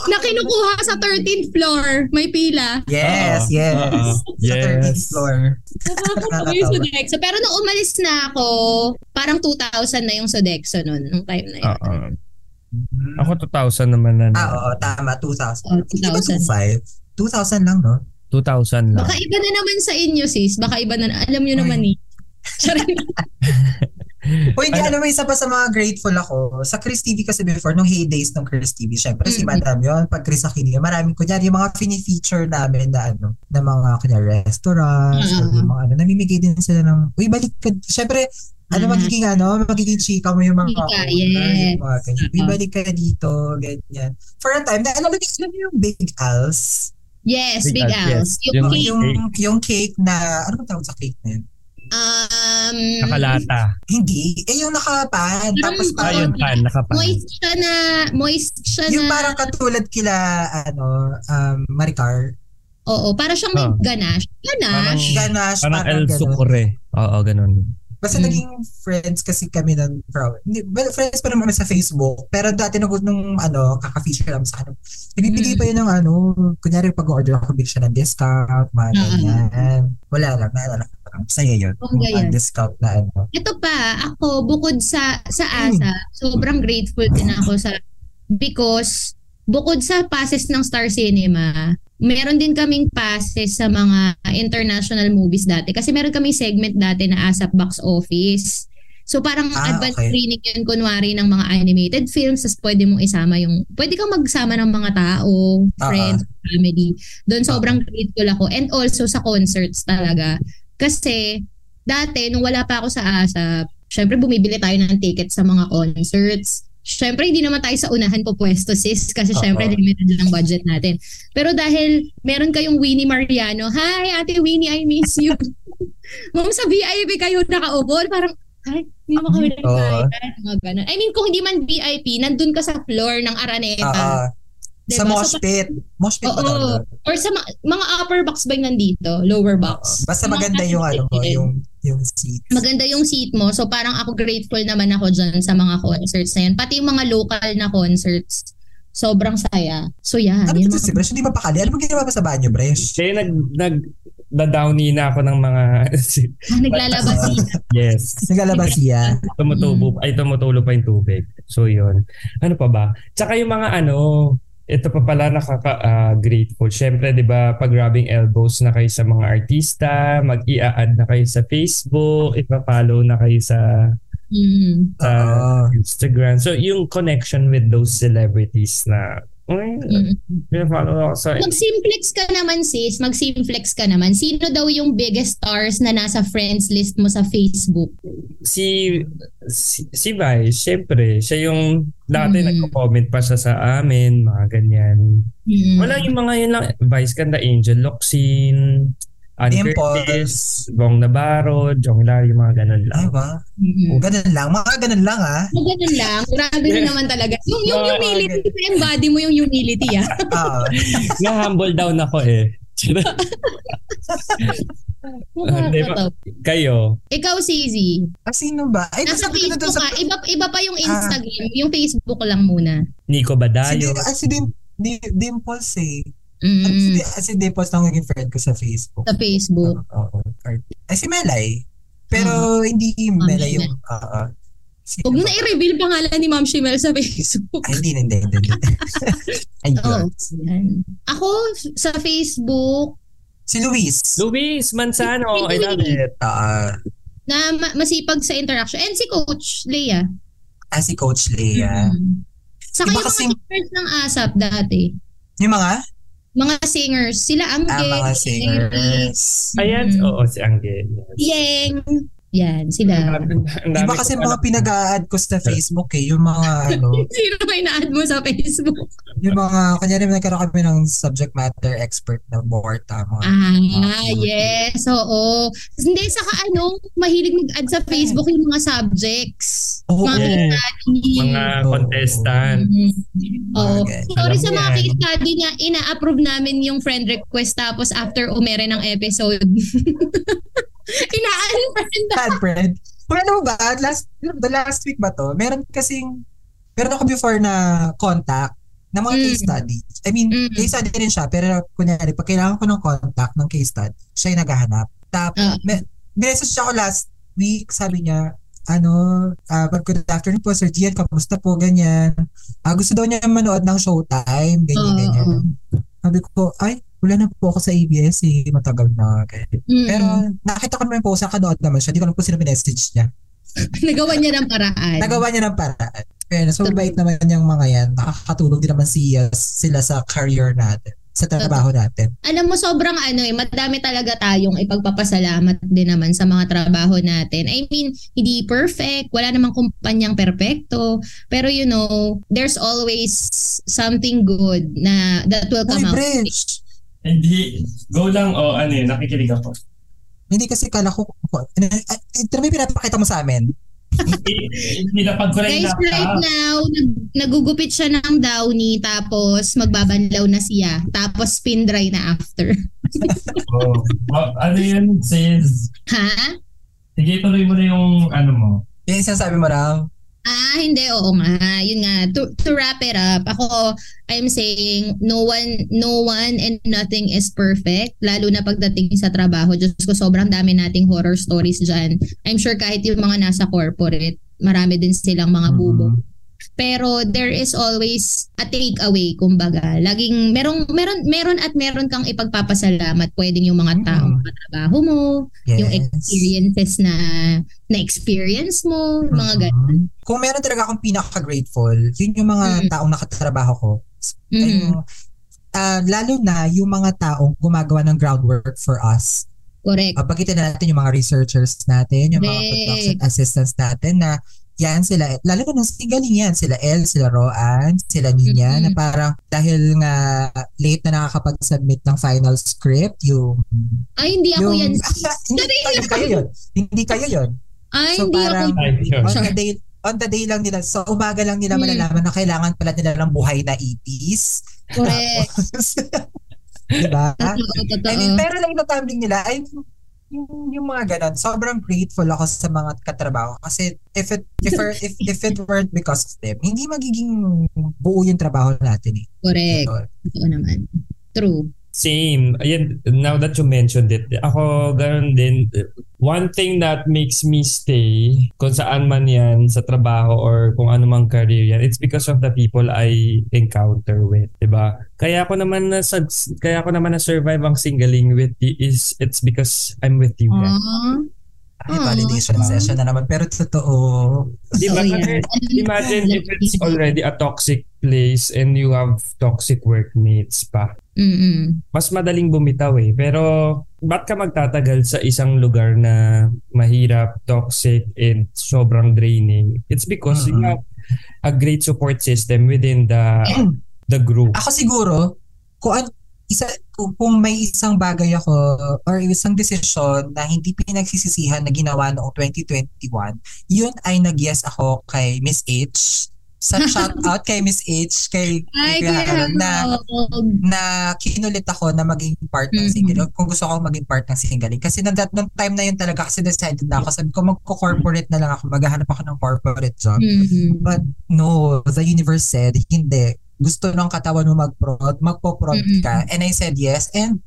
na kinukuha sa 13th floor. May pila. Yes, Oo. yes. Oo. Sa 13th Yes. floor. Nakakatawa yung Sodexo. Pero nung umalis na ako, parang 2,000 na yung Sodexo nun, nung time na yun. Oo. Ako 2,000 naman na. Ah, oo, tama, 2,000. Oh, Hindi ba 2,000. 2,500? 2,000 lang, no? 2,000 lang. Baka iba na naman sa inyo, sis. Baka iba na, alam nyo naman eh. O hindi, Ano? alam mo, isa pa sa mga grateful ako, sa Chris TV kasi before, nung heydays ng Chris TV, syempre si Mhm. Madam yon pag Chris Aquilio, maraming kunyari, yung mga fini-feature namin na ano, na mga kunyari restaurants, Mhm. or yung mga ano, namimigay din sila ng, uy, balik ka, syempre, ano Mhm. magiging ano, magiging chika mo yung mga Chika, owner, yes. yung mga ganyan. Balik ka dito, ganyan. For a time, na, alam mo, yung Big Al's? Yes, Big Big Al's, Al's. yes. Yung, Yung- cake, Yung, yung cake na, ano ba tawag sa cake na yun? Um, Nakalata. Hindi. Eh, yung nakapan. Parang- Tapos Ah, parang, Ayun pan, nakapan. moist siya na, moist siya yung na, parang katulad kila, ano, um, Maricar. oo, para siyang may Ah. ganache. Ganache. Ganache, Parang parang El ganun. Sucre. Oo, ganun. Basta Mm. naging friends kasi kami ng. Hindi, well, friends pa naman sa Facebook. Pero dati nung, nung ano, kaka-feature namin sa ano. Ibibigay Mm. pa yun ng ano, kunyari pag-order ako, bigyan siya ng discount, mga Ah, ah. ganyan. Wala lang, naalala ko lang. Saya yun. Bongga yan. discount na ano. Ito pa, ako, bukod sa sa ASA, sobrang grateful din ako sa because bukod sa passes ng Star Cinema, meron din kaming passes sa mga international movies dati. Kasi meron kaming segment dati na ASAP Box Office. So parang Ah, advanced okay. screening yun kunwari ng mga animated films tapos pwede mong isama yung pwede kang magsama ng mga tao, friends, family. Doon sobrang grateful ako and also sa concerts talaga. Kasi dati nung wala pa ako sa ASAP, syempre bumibili tayo ng ticket sa mga concerts. Syempre hindi naman tayo sa unahan po pwesto sis kasi Oo. syempre limited lang budget natin. Pero dahil meron kayong Winnie Mariano, Hi Ate Winnie, I miss you. Ma'am sa VIP kayo nakaupo, parang ay, hindi naman kami. Mga ganun. I mean, kung hindi man VIP, nandun ka sa floor ng Araneta. Ah. Diba? Sa mosh So, pit. Mosh pit ba talaga? Or sa ma- mga upper box ba yung nandito? Lower box? Oo. Basta Mga maganda yung ano mo, yung yung seat. Maganda yung seat mo. So parang ako grateful naman ako dyan sa mga concerts na yan. Pati yung mga local na concerts. Sobrang saya. So yan. Ano yun ba si Bresh? Hindi ba pakali? Ano ba ginawa mo sa banyo, Bresh? Kaya nag, nag, dadowny na ako ng mga, Ah, naglalabas siya. yes, Naglalabas siya. tumutubo, ay tumutulo pa yung tubig. So yun. Ano pa ba? Tsaka yung mga ano, ito pa pala nakaka-grateful. Siyempre, di ba, pag rubbing elbows na kayo sa mga artista, mag-i-add na kayo sa Facebook, ipa-follow na kayo sa Mm. sa Oo. Instagram. So, yung connection with those celebrities na, ay, Mm. pina-follow ako sa Mag-simplex ka naman sis, mag-simplex ka naman. Sino daw yung biggest stars na nasa friends list mo sa Facebook? si si, si Vice, syempre, siya yung dati Mm. nagko-comment pa siya sa amin, mga ganyan. Mm. Wala yung mga yun lang, Vice Ganda, Angel Locsin, Ann. Curtis, Bong Navarro, Jong Larry, mga ganun lang. Ay ba? Mm. Ganun lang. Mga ganun lang ah. So, ganun lang. Grabe rin naman talaga. Yung, yung Yeah. humility, embody mo yung humility ah. Oo. Na-humble down ako eh. Nakakatawa. Kayo, Ikaw, Sizi. Ah, sino ba? Ay, Nasa na Facebook dun sa... ka. Iba, iba pa yung Instagram. Yung Facebook lang muna. Nico Si, Badayo, Dim- ah, si Dim- Di- Dimples eh. Ah, si, Mm, Di- ah, si Dimples na naging friend ko sa Facebook. sa Facebook. Oo. Or- Ay, si Melay. Pero hindi Melay yung... Oo. Sino Huwag mo ba? na i-reveal pangalan ni Ma'am Shimel sa Facebook. Ay, hindi, hindi, hindi. Ayun. yan. Ako, sa Facebook, Si Luis. Luis Manzano, I love it. Oo. na ma- masipag sa interaction. And si Coach Leah. ah, si Coach Leah. Mm. Saka Iba yung kasi- mga singers ng ASAP dati. Yung mga? Mga singers. Sila Angge. Ah, mga singers. Ayan, Mm. oo, si Angge. Yeng. Yan, sila. Ang dami kasi mga pinag-a-add ko sa Facebook eh. Yung mga ano, Sino ba ina-add mo sa Facebook? yung mga, kanyari nagkaroon kami ng subject matter expert na board. Mga, Ah, yes. Oo. Hindi, saka ano, mahilig mag-add sa Facebook yung mga subjects. Oo, mga yeah. study. mga contestant. Mhm. Oo. Okay. Sorry Alam sa mga case study na ina-approve namin yung friend request tapos after umere ng episode. Ina-unfriend na. Bad friend. Kung ano ba, last, the last week ba to, meron kasing, meron ako before na contact ng mga Mm. case study. I mean, Mm. case study rin siya, pero kunyari, pag kailangan ko ng contact ng case study, siya yung naghahanap. Tapos, uh. message siya ako last week, sabi niya, ano, uh, good afternoon po, Sir Gian, kamusta po, ganyan. Ah, gusto daw niya manood ng showtime, ganyan, Oo. ganyan. Sabi ko, ay, wala na po ako sa ABS eh, matagal na. ganyan. Mm. Pero nakita ko naman po, sa kanood naman siya. Di ko alam kung sino message niya. Nagawa niya ng paraan. Nagawa niya ng paraan. Pero so bait naman yung mga yan. Nakakatulong din naman siya, sila sa career natin. Sa trabaho natin. Alam mo, sobrang ano eh, madami talaga tayong ipagpapasalamat din naman sa mga trabaho natin. I mean, hindi perfect, wala namang kumpanyang perpekto, pero you know, there's always something good na that will come out. Bresh! Hindi, go lang o ano yun, nakikinig ako. Hindi kasi kala ko, ito na may pinapakita mo sa amin. Nilapag ko Guys, right now, nag- nagugupit siya ng downy, tapos magbabanlaw na siya, tapos spin dry na after. Oh. Oh, ano yun, sis? ha? Sige, tuloy mo na yung ano mo. Yung sinasabi mo raw. Ah, hindi, oo nga. Yun nga, to, to wrap it up, ako, I'm saying, no one, no one and nothing is perfect, lalo na pagdating sa trabaho. Diyos ko, sobrang dami nating horror stories dyan. I'm sure kahit yung mga nasa corporate, marami din silang mga bubo. Mhm. Pero there is always a takeaway, kumbaga. Laging meron meron meron at meron kang ipagpapasalamat. Pwedeng yung mga taong Mm. katrabaho mo, Yes. yung experiences na na experience mo, mga Mhm. ganun. Kung meron talaga akong pinaka-grateful, yun yung mga Mm. taong nakatrabaho ko. Mhm. Yung, ah, lalo na yung mga taong gumagawa ng groundwork for us. Correct. Uh, Pagkita natin yung mga researchers natin, yung mga Correct. production assistants natin na yan sila, lalo na nung sigaling yan, sila El, sila Roan, sila Nina, Mhm. na parang dahil nga late na nakakapag-submit ng final script, yung... Ay, hindi ako yung, yan. hindi, hindi kayo yun. Hindi kayo yun. Ay, So hindi ako parang yun. on the day on the day lang nila, sa umaga lang nila Hmm. malalaman na kailangan pala nila ng buhay na EPs. correct. diba? Totoo, I totoo. mean, pero lang natumbling nila, ay, yung, yung mga ganun, sobrang grateful ako sa mga katrabaho kasi if it if if, if it weren't because of them, hindi magiging buo yung trabaho natin eh. Correct. Totoo naman. True. Same. Ayan, now that you mentioned it, ako ganun din. One thing that makes me stay kung saan man yan sa trabaho or kung ano mang career yan, it's because of the people I encounter with, 'di ba? Kaya ako naman na kaya ako naman na survive ang singling with you is it's because I'm with you guys. Aww. ay, validation session na naman. Pero totoo. Di ba? Kasi yan. imagine if it's already a toxic place and you have toxic workmates pa. Mm-mm. mas madaling bumitaw eh. Pero ba't ka magtatagal sa isang lugar na mahirap, toxic, and sobrang draining? It's because you Mhm. have a great support system within the the group. Ako siguro, kung an, isa kung, kung may isang bagay ako or isang desisyon na hindi pinagsisisihan na ginawa noong 2021, yun ay nag-yes ako kay Miss H. Sa shout out kay Miss H, kay, Ay, kay Harold, na na kinulit ako na maging part ng Mhm. single. Kung gusto ko maging part ng singling kasi nung, that, nung time na yun talaga kasi decided na ako. Sabi ko magko-corporate na lang ako. Maghahanap ako ng corporate job. Mm-mm. but no the universe said hindi. Gusto ng katawan mo mag-prod magpo-prod Mhm. ka. And I said yes and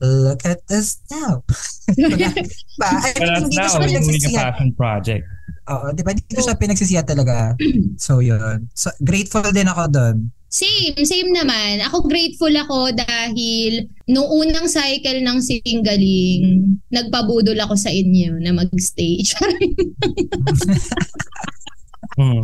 look at us now. Diba? I mean, that's hindi ko now, siya pinagsisihan passion project. Oo di ba hindi ko siya pinagsisihan talaga so yun so grateful din ako doon Same, same naman. Ako grateful ako dahil noong unang cycle ng singgaling, nagpabudol ako sa inyo na mag-stay. Hmm.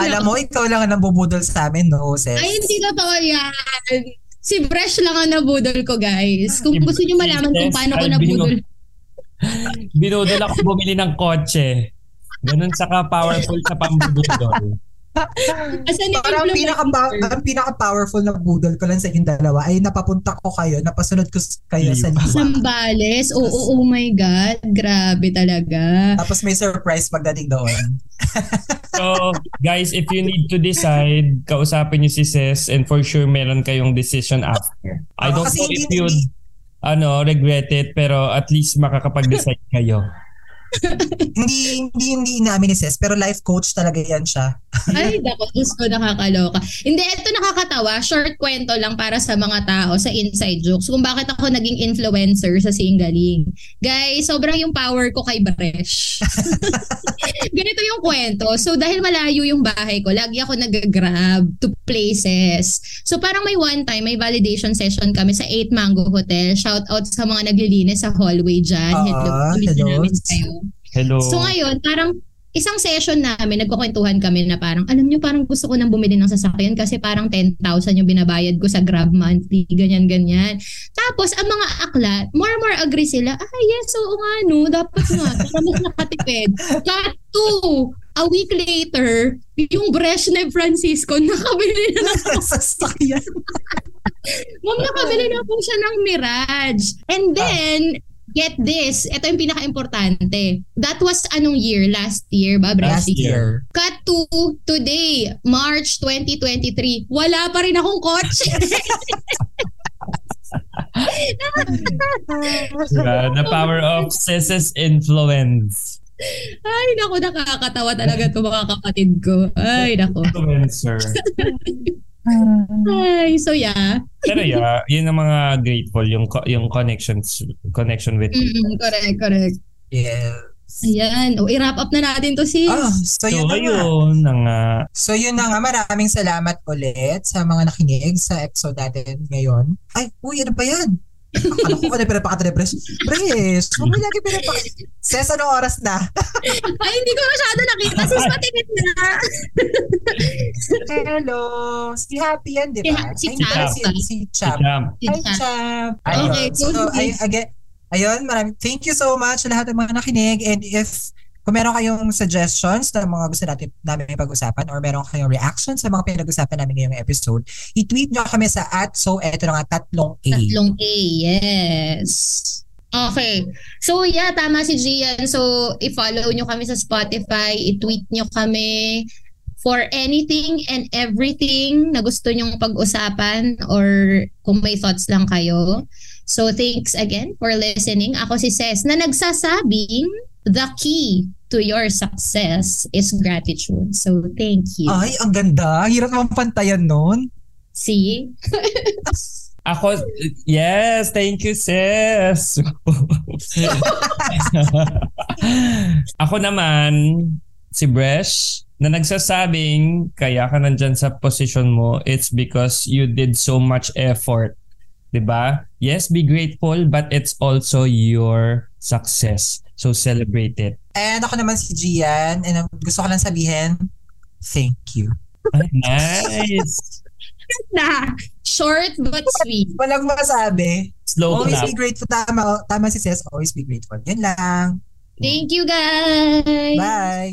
alam mo ikaw lang ang nabubudol sa amin no sis Ay, hindi totoo yan. Si Bresh lang ang nabudol ko, guys. Kung gusto niyo malaman kung paano ko nabudol. Binudol ako bumili ng kotse. Ganun saka powerful sa pambudol. Asan yung Parang influencer? pinaka ang pinaka powerful na budol ko lang sa inyong dalawa ay napapunta ko kayo, napasunod ko kayo sa liwa. Sambales? Oo, oh, oh, my God. Grabe talaga. Tapos may surprise pagdating doon. So, guys, if you need to decide, kausapin niyo si Ses and for sure meron kayong decision after. I Oo, don't kasi know if you'd ano, regret it, pero at least makakapag-decide kayo. hindi hindi hindi namin ni Ses, pero life coach talaga yan siya. Ay, dako, Diyos ko, nakakaloka. Hindi, ito nakakatawa. Short kwento lang para sa mga tao sa inside jokes kung bakit ako naging influencer sa singgaling. Guys, sobrang yung power ko kay Bresh. Ganito yung kwento. So, dahil malayo yung bahay ko, lagi ako nag-grab to places. So, parang may one time, may validation session kami sa 8 Mango Hotel. Shout out sa mga naglilinis sa hallway dyan. Ah, hello, miss hello. Hello. So ngayon, parang isang session namin, nagkukwentuhan kami na parang, alam nyo, parang gusto ko nang bumili ng sasakyan kasi parang 10,000 yung binabayad ko sa Grab monthly, ganyan-ganyan. Tapos, ang mga akla, more and more agree sila, ah, yes, oo nga, no, dapat nga, para mas nakatipid. Cut to, a week later, yung Brezhnev Francisco, nakabili na ng Sasakyan. Ma'am, nakabili na po siya ng Mirage. And then, get this, ito yung pinaka-importante. That was anong year? Last year ba, Last Breshi? year. Cut to today, March 2023. Wala pa rin akong kotse. Yeah, the power of Ses's influence. Ay, naku, nakakatawa talaga to mga kapatid ko. Ay, naku. Influencer. Ay, so yeah. Pero yeah, yun ang mga grateful, yung yung connections, connection with Mm, correct, correct. Yes. Ayan. O, i-wrap up na natin to, sis. Ah, so So, yun na nga. ayun na nga. So yun na nga, maraming salamat ulit sa mga nakinig sa episode natin ngayon. Ay, uy, ano ba yan? Akala ko ano pinapaka-depress. Pres, huwag mo lagi pinapaka... Ses, anong oras na? Ay, hindi ko masyado nakita. Sis, matikit na. Hello! Si Happy yan, di ba? Si pala Chap. Si, si. Jam. Hi. Ayun. Okay, so, ay, again, ayun, maraming, thank you so much sa lahat ng mga nakinig. And if kung meron kayong suggestions na mga gusto natin namin pag-usapan or meron kayong reaction sa mga pinag-usapan namin ngayong episode, i-tweet nyo kami sa at so eto na nga tatlong A. Tatlong A, yes. Okay. So yeah, tama si Gian. So i-follow nyo kami sa Spotify, i-tweet nyo kami for anything and everything na gusto nyong pag-usapan or kung may thoughts lang kayo. So thanks again for listening. Ako si Ces na nagsasabing the key to your success is gratitude. So thank you. Ay, ang ganda. Hirap naman pantayan nun. See? Ako, yes, thank you, sis. Ako naman, si Bresh, na nagsasabing kaya ka nandyan sa position mo, it's because you did so much effort. 'Di ba? Yes, be grateful, but it's also your success. So celebrate it. And ako naman si Gian and gusto ko lang sabihin, thank you. Ay, nice. Na, short but sweet. Walang masabi. Slow Always clap. be grateful. Tama, tama si Ces. Always be grateful. Yun lang. Thank you guys. Bye.